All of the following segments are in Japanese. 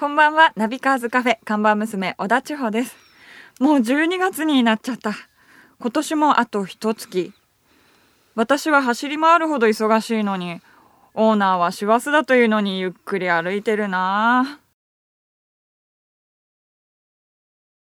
こんばんは。ナビカーズカフェ看板娘小田千穂です。もう12月になっちゃった。今年もあと一月。私は走り回るほど忙しいのにオーナーは師走だというのにゆっくり歩いてるな。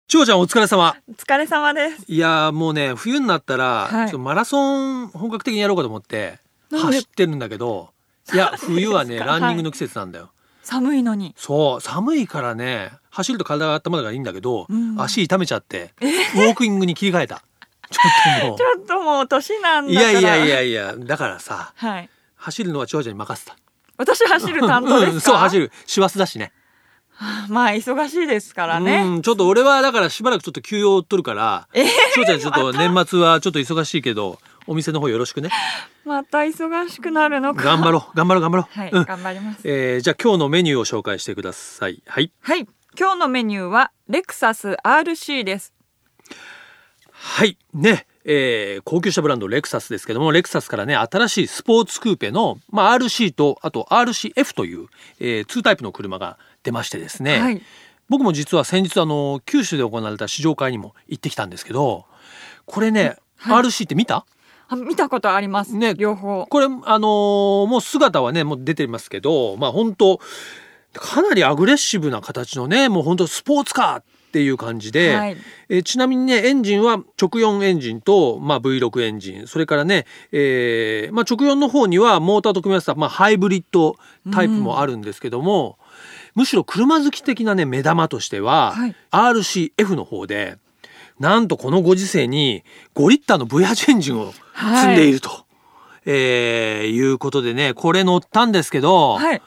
千穂ちゃんお疲れ様。お疲れ様です。いやーもうね冬になったら、はい。ちょっとマラソン本格的にやろうかと思って走ってるんだけどいや冬はねランニングの季節なんだよ、寒いのに。そう寒いからね走ると体が温まるからいいんだけど、うん。足痛めちゃって、ウォーキングに切り替えた。ちょっともちょっともう年なんういだから。やいやいやいやだからさはい。走るのは千穂ちゃんに任せた。私走る担当ですか、うん、そう走る。師走だしね。まあ忙しいですからね。うんちょっと俺はだからしばらくちょっと休養を取るからえ？ーちゃんちょっと年末はちょっと忙しいけどお店の方よろしくね。また忙しくなるのか。頑張ろう頑張ろう頑張ろう、はい、うん。頑張ります。えーじゃあ今日のメニューを紹介してください。はい。はい。今日のメニューはレクサス RC です。はい。ね。えー高級車ブランドレクサスですけどもレクサスからね新しいスポーツクーペの、まあ、RC とあと RCF という、えー、2タイプの車が出ましてですね、はい。僕も実は先日あの九州で行われた試乗会にも行ってきたんですけどこれね、はい。RC って見た？あ見たことあります。ね。両方。これあのーもう姿はねもう出てますけどまあ本当かなりアグレッシブな形のねもう本当スポーツカーっていう感じで、はい。えーちなみにねエンジンは直4エンジンと、まあ、V6 エンジン。それからね、えーまあ、直4の方にはモーターと組み合わせた、まあ、ハイブリッドタイプもあるんですけども、むしろ車好き的なね目玉としては、はい。RCF の方でなんとこのご時世に5リッターの V8 エンジンを積んでいると、えーいうことでねこれ乗ったんですけど、はい。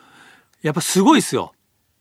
やっぱすごいですよ。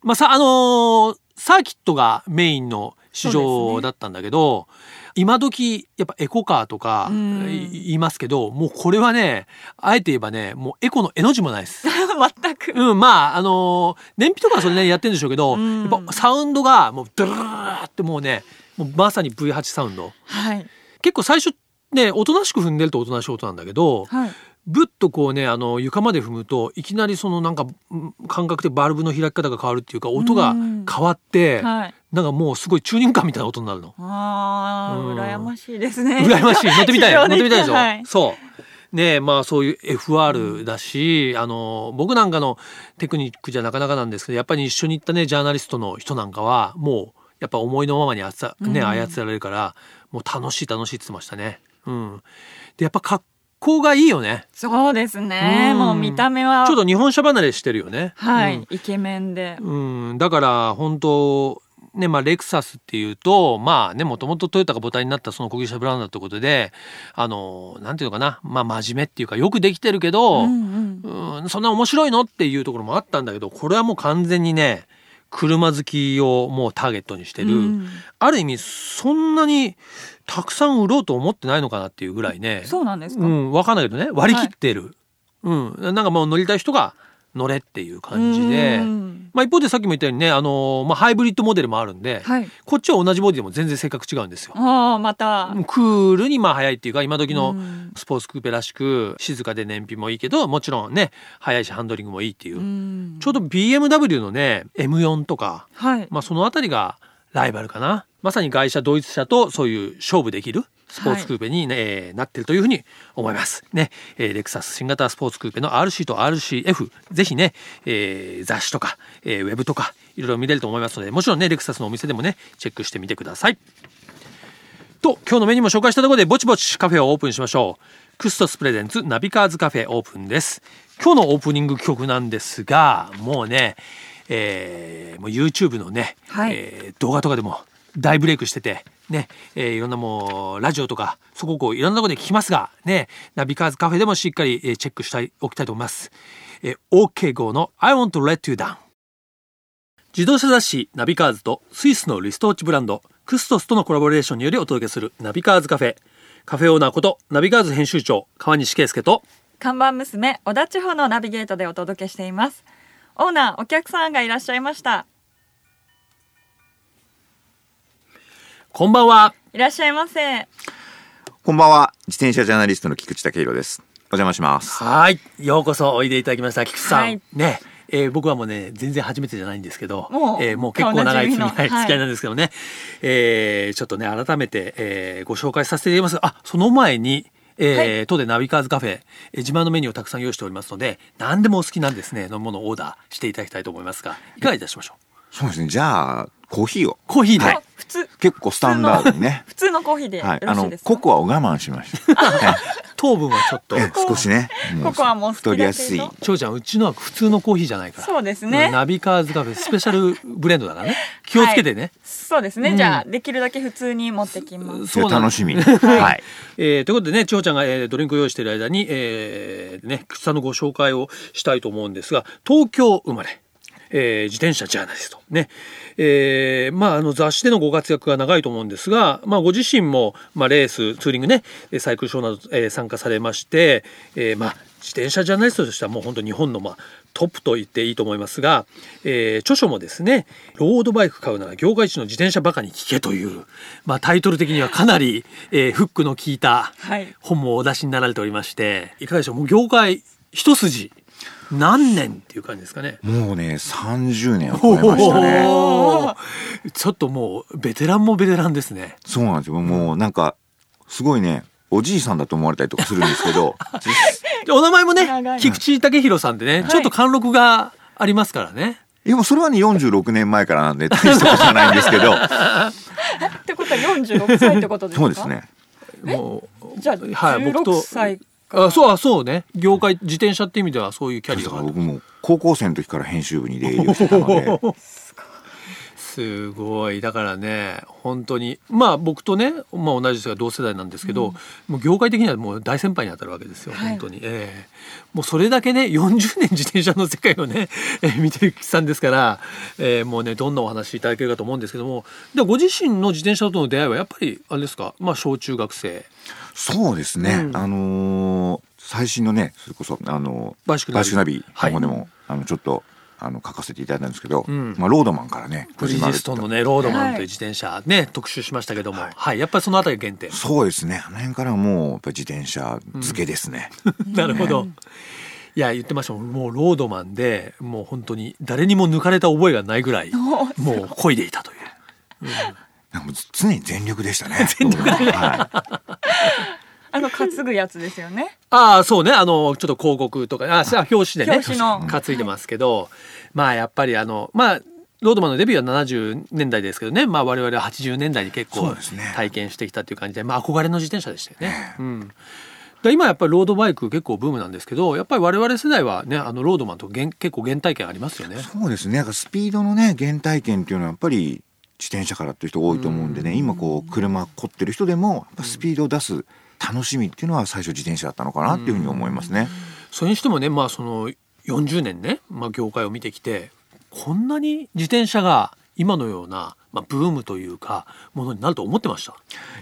まあさあのーサーキットがメインの市場だったんだけど、今時やっぱエコカーとか言いますけどもうこれはねあえて言えばねもうエコの絵の字もないです。全く。うん、まああのー燃費とかはそれねやってるんでしょうけど、うん。やっぱサウンドがもうドゥルルルルってもうねもうまさに V8 サウンド。はい。結構最初ねおとなしく踏んでるとおとなしい音なんだけど、はい。ぶっとこうねあの床まで踏むといきなりそのなんかうん感覚でバルブの開き方が変わるっていうか音がうん。変わって、はい。なんかもうすごいチューニング感みたいな音になるの。あーうん。羨ましいですね。羨ましい。乗ってみたい乗ってみたいでしょ、はい。そう。ねえまあそういう FR だし、あの僕なんかのテクニックじゃなかなかなんですけどやっぱり一緒に行ったねジャーナリストの人なんかはもうやっぱ思いのままにあつさね、うん。操られるからもう楽しい楽しいって言ってましたね。うん、でやっぱ格好がいいよね。そうですね。うん。もう見た目は。ちょっと日本車離れしてるよね。はい、うん。イケメンで。うん、だから本当ねまあレクサスっていうとまあねもともとトヨタが母体になったその高級車ブランドだってことであのなんていうのかなまあ真面目っていうかよくできてるけど、うんうん。うん、そんな面白いの？っていうところもあったんだけどこれはもう完全にね車好きをもうターゲットにしてる、うん。ある意味そんなにたくさん売ろうと思ってないのかなっていうぐらいね。そうなんですか、うん、分かんないけどね。割り切ってる、うん、なんかもう乗りたい人が乗れっていう感じで。うん。まあ、一方でさっきも言ったようにね、あのーまあ、ハイブリッドモデルもあるんで、はい。こっちは同じボディでも全然性格違うんですよ。ああまた。クールにまあ速いっていうか今時うのん。スポーツクーペらしく静かで燃費もいいけどもちろんね速いしハンドリングもいいっていう、うん。ちょうど BMW のね M4 とか、はい。まあ、そのあたりがライバルかな。まさに外車ドイツ車とそういう勝負できるスポーツクーペに、ねえーなってるというふうに思います。ね、えーレクサス新型スポーツクーペの RC と RCF ぜひね、えー雑誌とか、えーウェブとかいろいろ見れると思いますのでもちろんねレクサスのお店でもねチェックしてみてください。と今日のメニューも紹介したところでぼちぼちカフェをオープンしましょう。クストスプレゼンツナビカーズカフェオープンです。今日のオープニング曲なんですがもうね、えーもう YouTube のね、はいえー動画とかでも大ブレイクしててね、えーいろんなもうラジオとかそここういろんなところで聞きますがねナビカーズカフェでもしっかり、えーチェックしておきたいと思います。えー OK 号の I want to let you down 自動車雑誌ナビカーズとスイスのリストウォッチブランドクストスとのコラボレーションによりお届けするナビカーズカフェ。カフェオーナーことナビカーズ編集長川西圭介と看板娘小田地方のナビゲートでお届けしています。オーナーお客さんがいらっしゃいました。こんばんは。いらっしゃいませ。こんばんは。自転車ジャーナリストの菊池武弘です。お邪魔します。はい。ようこそおいでいただきました。菊池さん、はい。ね。えー僕はもうね全然初めてじゃないんですけどもうえーもう結構長い付き 合い,、顔なんですけどね、えーちょっとね改めて、えーご紹介させていただきます。あその前にえー当でナビカーズカフェ、えー自慢のメニューをたくさん用意しておりますので何でもお好きなんですね飲み物をオーダーしていただきたいと思いますがいかがいたしましょう？そうですね。じゃあ、コーヒーを。コーヒーで、はい普通結構スタンダードにね。普通の コーヒーでよはい。あのろしいです、か、ココアを我慢しました。はい糖分はちょっと。え少しね。もうココアも太りやすい。長ちゃんうちのは普通のコーヒーじゃないから。そうですね。ナビカーズカフェスペシャルブレンドだからね。気をつけてね、そうですね、うん。じゃあできるだけ普通に持ってきます。そう楽しみ。はい。えーということでね長ちゃんが、えードリンクを用意している間に、えーね草のご紹介をしたいと思うんですが東京生まれ、えー自転車ジャーナリスト。ね。えーまああの雑誌でのご活躍が長いと思うんですが、まあ、ご自身も、まあ、レースツーリングねサイクルショーなど、えー参加されまして、えーまあ自転車ジャーナリストとしてはもう本当日本のまあトップと言っていいと思いますが、えー著書もですね「ロードバイク買うなら業界一の自転車バカに聞け」という、まあ、タイトル的にはかなり、えーフックの効いたはい。本もお出しになられておりましていかがでしょう？もう業界一筋何年っていう感じですかね。もうね、30年を超えましたね。ちょっともうベテランもベテランですね。そうなんですよ。もうなんか、すごいね、おじいさんだと思われたりとかするんですけど、でお名前もね菊池武弘さんでね、いちょっと貫禄がありますからね。いやもうそれはね、46年前からなんで、大したことじゃないんですけど、ってことは46歳ってことですか？そうですね。もうじゃあはい僕と16歳あそうあそうね。業界自転車って意味ではそういうキャリアだかがあるら僕も高校生の時から編集部に出入りをしてたので、すごい。だからね本当にまあ僕とね、まあ、同じですが同世代なんですけど、もう業界的にはもう大先輩に当たるわけですよ、はい。本当に、ええ。もうそれだけね40年自転車の世界をね、え ー見てる菊池さんですから、えーもうねどんなお話いただけるかと思うんですけども。でご自身の自転車との出会いはやっぱりあれですかまあ小中学生そうですね、うんあのー最新のね、それこそ、あのーバイシクルナビの方でも、あの、ちょっと、あの、書かせていただいたんですけど、うんまあ、ロードマンからね、ブリヂストンのねロードマンという自転車ね、特集しましたけども、ははいいやっぱりそのあたりが原点そうですね。あの辺からもう、やっぱり自転車漬けですね。なるほど。いや言ってましたもんもうロードマンでもう本当に誰にも抜かれた覚えがないぐらい もう漕いでいたという。なんかもう常に全力でしたね。全力で。はい。あの担ぐやつですよね。ああそうね。あのちょっと広告とか。ああ表紙でね。表紙の。担いでますけど、まあやっぱりあのまあロードマンのデビューは70年代ですけどね、まあ、我々は80年代に結構そうですね。体験してきたっていう感じで、まあ、憧れの自転車でしたよね。うん。で今やっぱりロードバイク結構ブームなんですけどやっぱり我々世代はねあのロードマンと原結構原体験ありますよね。そうですね。なんかスピードのね、原体験っていうのはやっぱり自転車からっていう人多いと思うんでね、今こう、車凝ってる人でも、スピードを出す楽しみっていうのは最初自転車だったのかなっていうふうに思いますね。それにしてもねまあその40年ね、まあ、業界を見てきてこんなに自転車が今のような、まあ、ブームというかものになると思ってました？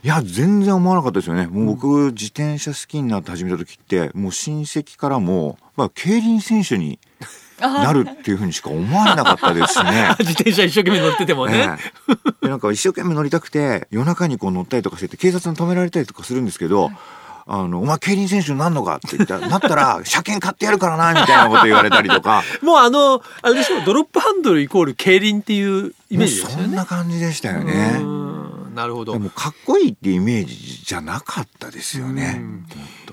いや、全然思わなかったですよね。もう僕、自転車好きになって始めた時って、もう親戚からも、まあ、競輪選手になるっていうふうにしか思われなかったですしね。自転車一生懸命乗っててもね。ええでなんか一生懸命乗りたくて夜中にこう乗ったりとかしてて警察に止められたりとかするんですけど「あのお前競輪選手になんのか?」って言ったら「なったら車検買ってやるからな」みたいなこと言われたりとかもうあのあれでしょドロップハンドルイコール競輪っていうイメージですよねそんな。感じでしたようね。んなるほどで。もかっこいいっていうイメージじゃなかったですよね。うん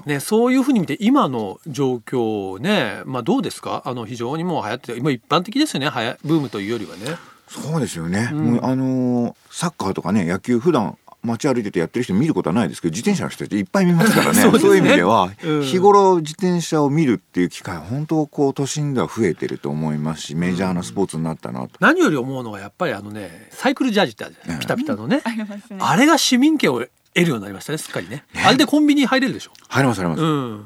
ね、そういうふうに見て今の状況ね、まあ、どうですか？あの非常にもう流行ってて今一般的ですよねはやブームというよりはね。そうですよね。うんもうあのーサッカーとかね野球普段街歩いててやってる人見ることはないですけど自転車の人っていっぱい見ますから ね。そういう意味では、うん。日頃自転車を見るっていう機会本当こう都心では増えてると思いますしメジャーなスポーツになったなと。何より思うのがやっぱりあのねサイクルジャージってあるじゃないうん。ピタピタのね、ありますね。あれが市民権を得るようになりましたねすっかりね。あれでコンビニ入れるでしょ。入ります入ります、うん。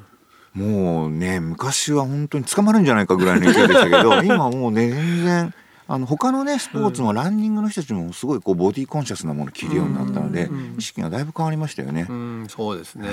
もうね昔は本当に捕まるんじゃないかぐらいの勢いでしたけど 今はもうね全然あの他のねスポーツもランニングの人たちもすごいこうボディコンシャスなものを着るようになったので、うん意識がだいぶ変わりましたよね。うん、そうですね。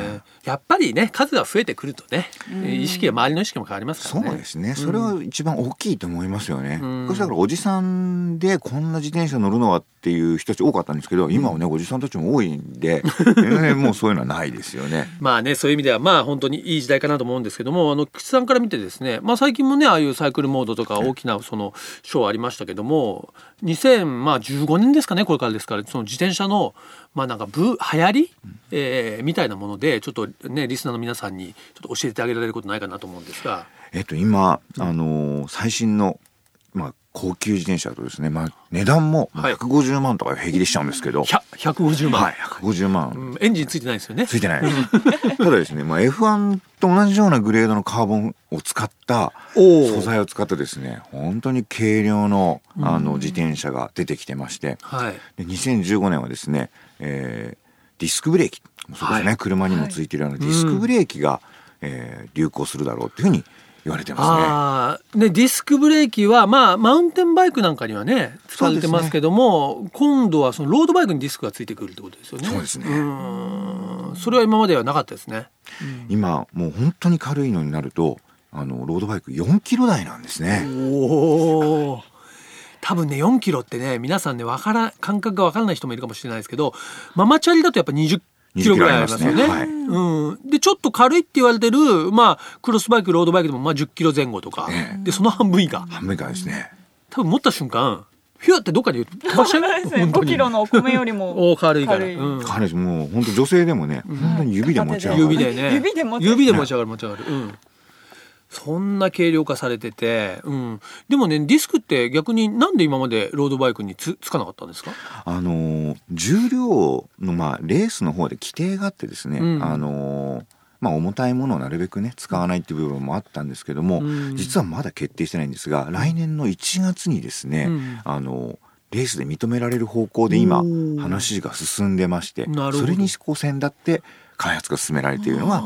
やっぱりね、数が増えてくるとね、意識が周りの意識も変わりますかそうらね。ですね。それは一番大きいと思いますよね。うん昔だからおじさんでこんな自転車乗るのはっていう人たち多かったんですけど、今はねおじさんたちも多いんで、全然もうそういうのはないですよね。まあね、そういう意味では、まあ本当にいい時代かなと思うんですけども、あの、菊池さんから見てですね、まあ最近もね、ああいうサイクルモードとか大きなそのショーありましたけども、2015年ですかね、これからですから、その自転車の、まあなんかブ、流行り、えーみたいなもので、ちょっとね、リスナーの皆さんにちょっと教えてあげられることないかなと思うんですが、えっと今あのー最新のまあ高級自転車だとですね、まあ値段もはい。150万とか平気でしちゃうんですけど、100 150万、はい150万。うんエンジンついてないですよね。ついてない。ただですね、まあ、F1 と同じようなグレードのカーボンを使った素材を使ったですね本当に軽量のあの自転車が出てきてまして。はい。で2015年はですね、えーディスクブレーキ。そうですね、はい。車にもついてるようなディスクブレーキが、えー流行するだろうっていうふうに言われてますね。ああ、ね、ディスクブレーキは、まあ、マウンテンバイクなんかにはね、使われてますけども、今度はそのロードバイクにディスクがついてくるってことですよね。そうですねんそれは今まではなかったですね。今もう本当に軽いのになるとあのロードバイク4キロ台なんですね。おお。多分ね4キロってね皆さんねわから感覚がわからない人もいるかもしれないですけどママチャリだとやっぱ20キロぐらいありますよね。20キロありうん、でちょっと軽いって言われてる、まあ、クロスバイクロードバイクでもまあ10キロ前後とか、えでその半分以下。半分以下ですね。多分持った瞬間ヒューってどっかに飛ばしちゃう。5キロのお米よりも お軽いから、軽い。うん。彼女もう本当女性でもね、本当に指で持ち上がる。指でね。指で持ち上がる。指で持ち上がる持ち上がる、うん、そんな軽量化されてて、うん、でもねディスクって逆になんで今までロードバイクにつつかなかったんですか？あのー重量のまあレースの方で規定があってですね、うん。あのーまあ重たいものをなるべくね使わないっていう部分もあったんですけども、うん。実はまだ決定してないんですが来年の1月にですね、うん。あのーレースで認められる方向で今話が進んでましてそれにこう先立って開発が進められているのが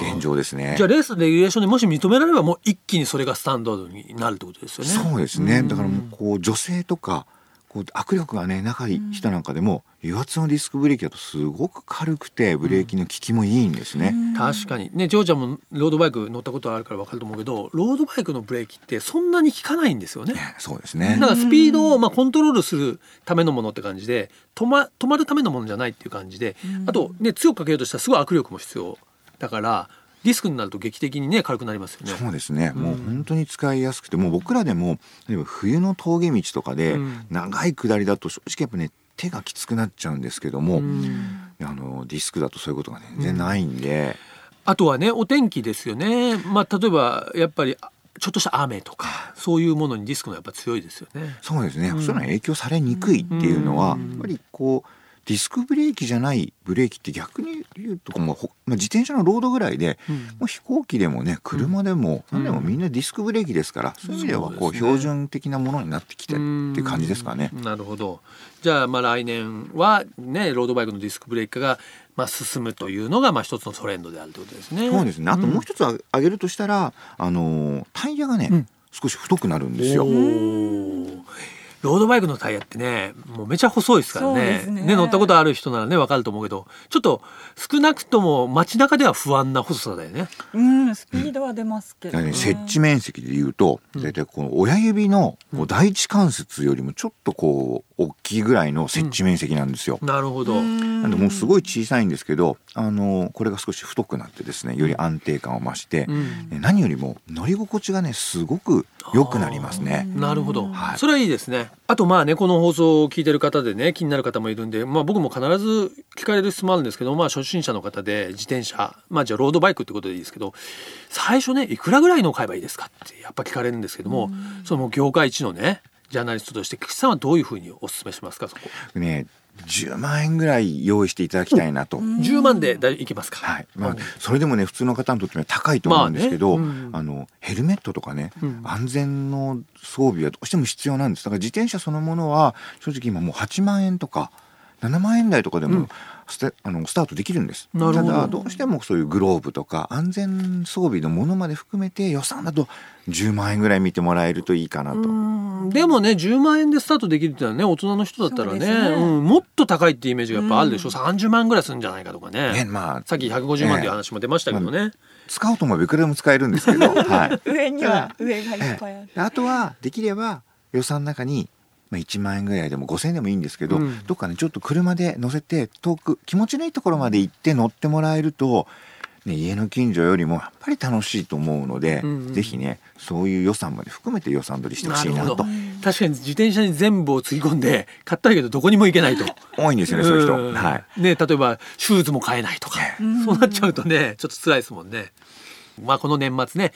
現状ですねじゃあ。レースレギュレーションでもし認められればもう一気にそれがスタンダードになるってことですよね。そうですね、うんだからもうこう女性とかこう握力がね仲いい人なんかでも、油圧のディスクブレーキだとすごく軽くてブレーキの効きもいいんですね。確かにねジョーちゃんもロードバイク乗ったことあるから分かると思うけどロードバイクのブレーキってそんなに効かないんですよね。ねそうですねだからスピードをまあコントロールするためのものって感じで止ま止まるためのものじゃないっていう感じで、あとね強くかけようとしたらすごい握力も必要だからディスクになると劇的にね軽くなりますよね。そうですね、もう本当に使いやすくてもう僕らでも例えば冬の峠道とかでうん。長い下りだと正直やっぱね手がきつくなっちゃうんですけども、うん。あのディスクだとそういうことが全然ないんで、あとはねお天気ですよね。まあ例えばやっぱりあちょっとした雨とかそういうものにディスクのやっぱ強いですよね。そうですね、うん。そういうのは影響されにくいっていうのは、うん。やっぱりこうディスクブレーキじゃないブレーキって逆に言うともうほまあ、自転車のロードぐらいで、うん。もう飛行機でもね車でも、うん。何でもみんなディスクブレーキですから、そういう意味ではこう標準的なものになってきてって感じですかね。うん。なるほど。じゃあまあ来年はねロードバイクのディスクブレーキ化がまあ進むというのがまあ一つのトレンドであるということですね。そうですね。あともう一つ挙げるとしたら、あのータイヤがね、うん。少し太くなるんですよロードバイクのタイヤってねもうめちゃ細いですからね。ですね。乗ったことある人ならね分かると思うけどちょっと少なくとも街中では不安な細さだよね。うんスピードは出ますけど、ね。ね接地面積でいうと大体この親指のこう第一関節よりもちょっとこう大きいぐらいの接地面積なんですよ。なるほど。なんでもうすごい小さいんですけど、あのこれが少し太くなってですねより安定感を増して、うん。え何よりも乗り心地がねすごく良くなりますね。なるほど、はい。それはいいですね。あとまあねこの放送を聞いてる方でね気になる方もいるんで、まあ、僕も必ず聞かれる質問あるんですけど、まあ、初心者の方で自転車まあじゃあロードバイクってことでいいですけど最初ねいくらぐらいのを買えばいいですかってやっぱ聞かれるんですけども、その業界一のねジャーナリストとして菊池さんはどういうふうにお勧めしますかそこ？ね10万円ぐらい用意していただきたいなと。10万でだいいきますか、はい。まあうん、それでもね普通の方にとっては高いと思うんですけど、まあね。うん。あのヘルメットとかね、うん。安全の装備はどうしても必要なんです。だから自転車そのものは正直今もう8万円とか7万円台とかでも、うんステあのスタートできるんです。なるほど。ただどうしてもそういうグローブとか安全装備のものまで含めて予算だと10万円ぐらい見てもらえるといいかなと。でもね10万円でスタートできるっていうのはね大人の人だったらねそうですね。うん、もっと高いっていうイメージがやっぱあるでしょ、30万ぐらいするんじゃないかとかね。ねまあ。さっき150万っていう話も出ましたけどね、使おうと思えばいくらでも使えるんですけど、はい、上には上がいっぱい。ある。であとはできれば予算の中に、まあ、1万円ぐらいでも5,000円でもいいんですけど、うんどっかねちょっと車で乗せて遠く気持ちのいいところまで行って乗ってもらえると、ね、家の近所よりもやっぱり楽しいと思うので、うんうんぜひねそういう予算まで含めて予算取りしてほしいなと。確かに自転車に全部をつぎ込んで買ったけどどこにも行けないと。多いんですよねそういう人。ん。はい。ね例えばシューズも買えないとか、ん。そうなっちゃうとねちょっと辛いですもんね。まあこの年末ね、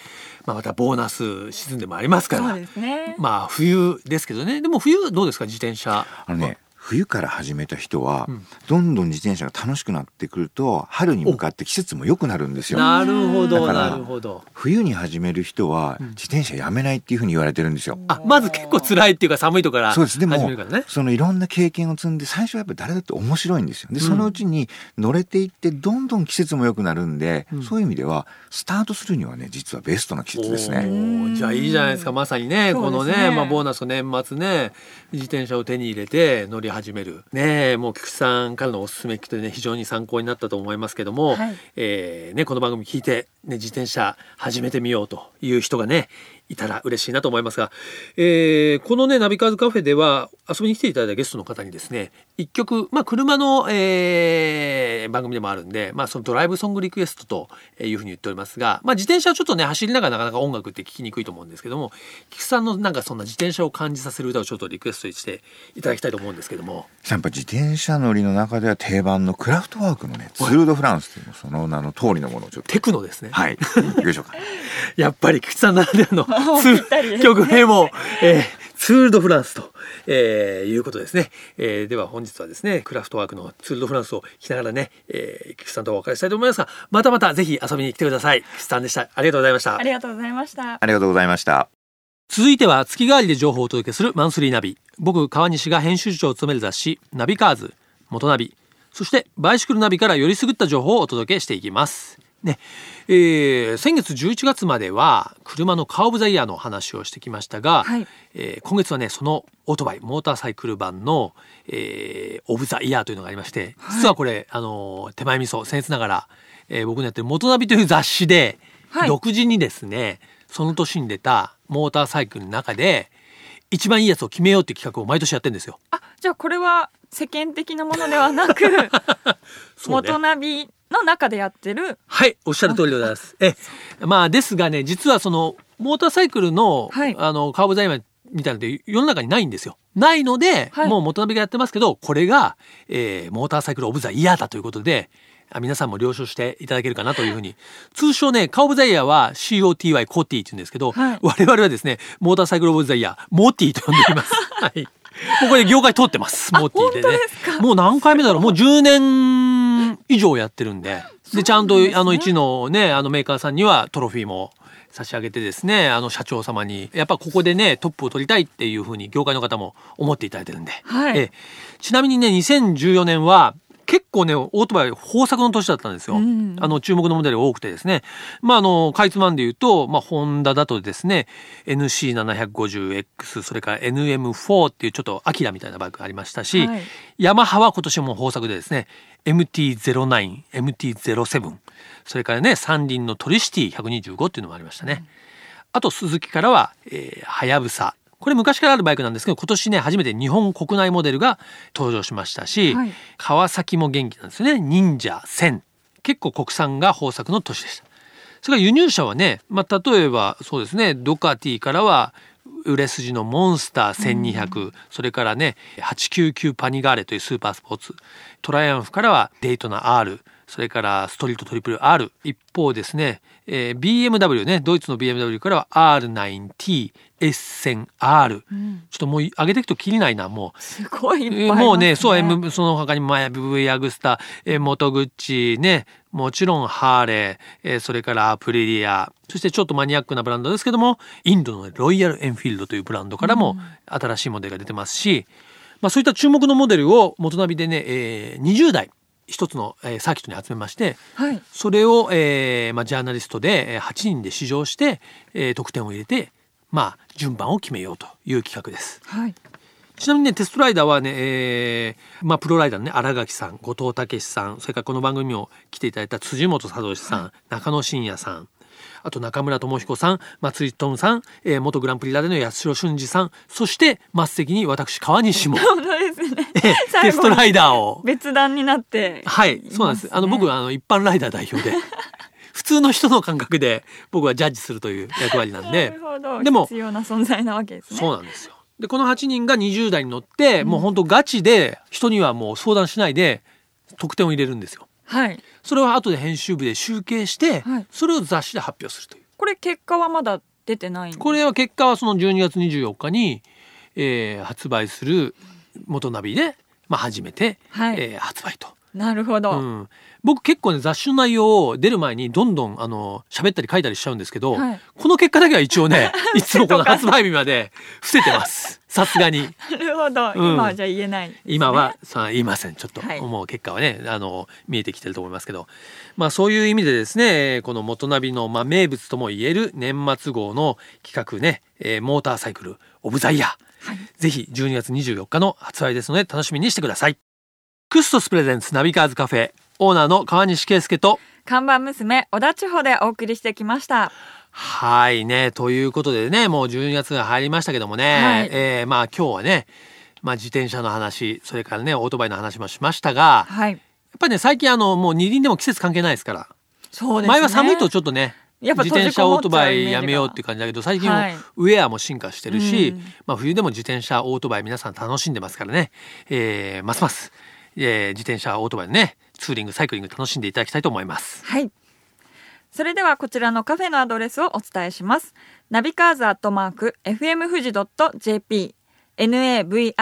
まあ、またボーナス沈んでもありますからね。まあ冬ですけどねでも冬どうですか自転車あのね冬から始めた人は、うん。どんどん自転車が楽しくなってくると春に向かって季節も良くなるんですよ。なるほどだからなるほど。冬に始める人はうん。自転車やめないっていうふうに言われてるんですよ。あまず結構辛いっていうか寒いとこからそうです。でも始めるからね。そのいろんな経験を積んで最初はやっぱ誰だって面白いんですよ。でうん。そのうちに乗れていってどんどん季節も良くなるんで、うん。そういう意味ではスタートするにはね実はベストな季節ですおね。ーじゃあいいじゃないですか。まさにねこのそうですね。ねまあ、ボーナスの年末ね自転車を手に入れて乗り始めるねもう菊池さんからのおすすめ聞くとね非常に参考になったと思いますけども、はいえーね、この番組聞いて、ね、自転車始めてみようという人がねいたら嬉しいなと思いますが、えーこのねナビカーズカフェでは遊びに来ていただいたゲストの方にですね一曲、まあ、車の、えー番組でもあるんで、まあ、そのドライブソングリクエストというふうに言っておりますが、まあ、自転車はちょっとね走りながらなかなか音楽って聞きにくいと思うんですけども菊池さんのなんかそんな自転車を感じさせる歌をちょっとリクエストしていただきたいと思うんですけども。やっぱ自転車乗りの中では定番のクラフトワークのねツール・ド・フランスっていうのその名の通りのものをちょっとテクノですね。はい行きましょうか。やっぱり菊池さんならではのツー曲名も、えーツール・ド・フランスと、えーいうことですね、えーでは本日はですねクラフトワークのツール・ド・フランスを聞きながらね、えー、菊池さんとお別れしたいと思いますがまたまたぜひ遊びに来てください菊池さんでしたありがとうございましたありがとうございました。ありがとうございました。続いては月替わりで情報をお届けするマンスリーナビ。僕川西が編集長を務める雑誌ナビカーズ元ナビ。そしてバイシクルナビからよりすぐった情報をお届けしていきます。ね。えー先月11月までは車のカー・オブ・ザ・イヤーの話をしてきましたが、はい。えー今月はねそのオートバイモーターサイクル版の、えーオブ・ザ・イヤーというのがありまして実はこれ、あのー手前味噌僭越ながら、えー僕のやってる元ナビという雑誌で、はい。独自にですねその年に出たモーターサイクルの中で一番いいやつを決めようっていう企画を毎年やってるんですよ。あ、じゃあこれは世間的なものではなく、ね元ナビの中でやってる？はい、おっしゃる通りでございます。え、まあですがね、実はそのモーターサイクルの、はいあのカーブザイマーみたいなのって世の中にないんですよ。ないので、はいもう元ナビがやってますけど、これが、えーモーターサイクルオブザイヤーだということで。あ皆さんも了承していただけるかなというふうに通称ねカーオブザイヤーは COTY コティって言うんですけど、はい我々はですねモーターサイクルオブザイヤーモーティと呼んでいます。はい。もうこれ業界通ってます。モーティでね本当ですか？もう何回目だろう？もう10年以上やってるんで。で、ちゃんと、あの、一のね、あのメーカーさんにはトロフィーも差し上げてですね、あの社長様に、やっぱここでね、トップを取りたいっていうふうに業界の方も思っていただいてるんで。はいええちなみにね、2014年は、結構ね、オートバイ豊作の年だったんですよ。うんあの、注目のモデルが多くてですね。まあ、あの、かいつまんで言うと、まあ、ホンダだとですね、NC750X、それから NM4 っていうちょっとアキラみたいなバイクがありましたし、はいヤマハは今年も豊作でですね、MT-09、MT-07、それからね、三輪のトリシティ125っていうのもありましたね。あと、スズキからは、えー、はやぶさ。これ昔からあるバイクなんですけど、今年ね、初めて日本国内モデルが登場しましたし、はい川崎も元気なんですよね。忍者1000。結構国産が豊作の年でした。それから輸入車はね、まあ、例えばそうですね、ドカティからは、売れ筋のモンスター1200、それからね、899パニガーレというスーパースポーツ。トライアンフからはデイトナ R、それからストリートトリプル R。一方ですね、えー BMW ね、ドイツの BMW からは R9T、S1000R。うんちょっともう上げていくときりないな、もう。すごいね。もうね、そう、その他にも、まあ MV アグスタ、えーモトグッチね、もちろんハーレー、えーそれからアプリリア、そしてちょっとマニアックなブランドですけども、インドのロイヤルエンフィールドというブランドからも新しいモデルが出てますし、まあそういった注目のモデルを元ナビでね、えー20代、一つの、えーサーキットに集めましてはい。それを、えーまあ、ジャーナリストでえー8人で試乗して、えー得点を入れて、まあ、順番を決めようという企画です。はい。ちなみにねテストライダーはね、えーまあ、プロライダーのね新垣さん後藤武さんそれからこの番組にも来ていただいた辻本聡さん、中野真也さんあと中村智彦さん松井トムさん、えー元グランプリラーでの八代俊二さんそして末席に私川西も、本当ですね。えーテストライダーを。別段になってはいそうなんです。あの僕はあの一般ライダー代表で 普通の人の感覚で僕はジャッジするという役割なんなででも必要な存在なわけですね。そうなんですよ。でこの8人が20代に乗って、もう本当ガチで人にはもう相談しないで得点を入れるんですよ。はい。それを後で編集部で集計して、はい。それを雑誌で発表するという。これ結果はまだ出てないんですこれは結果はその12月24日に、えー発売する元ナビで、まあ、初めて、はい。えー発売と。なるほど、うん、僕結構ね雑誌の内容を出る前にどんどんあの喋ったり書いたりしちゃうんですけど、はい。この結果だけは一応ね いつもこの発売日まで伏せてます。さすがに。なるほど、うん。今はじゃあ言えないね、今はさあ言いません。ちょっと、はい。もう結果はねあの見えてきてると思いますけど。まあそういう意味でですねこのモトナビの、まあ、名物ともいえる年末号の企画ね、えー Motorcycle of the Year、はい。ぜひ12月24日の発売ですので楽しみにしてください。クストス presents ナビカーズカフェオーナーの川西圭介と。看板娘小田千穂でお送りしてきました。はいねということでねもう12月が入りましたけどもね、はい。えーまあ今日はね、まあ、自転車の話それからねオートバイの話もしましたが、はい。やっぱりね最近あのもう二輪でも季節関係ないですから。そうですね。前は寒いとちょっとねやっぱ自転車オートバイやめようっていうう感じだけど最近ウェアも進化してるし、うん。まあ、冬でも自転車オートバイ皆さん楽しんでますからね、えーますます、えー自転車オートバイのねツーリングサイクリング楽しんでいただきたいと思います。はい。それではこちらのカフェのアドレスをお伝えします。ナビカーズアットマーク FM 富士 .jp navicars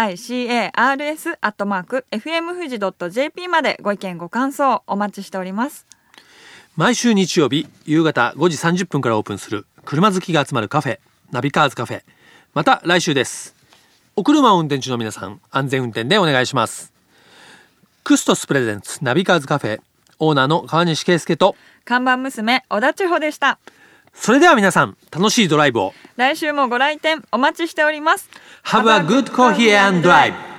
アットマーク FM 富士 .jp までご意見ご感想お待ちしております。毎週日曜日夕方5時30分からオープンする車好きが集まるカフェナビカーズカフェ。また来週です。お車を運転中の皆さん安全運転でお願いしますクストス presents ナビカーズカフェ。オーナーの川西圭介と。看板娘小田千穂でした。それでは皆さん楽しいドライブを。来週もご来店お待ちしております。Have a good coffee and drive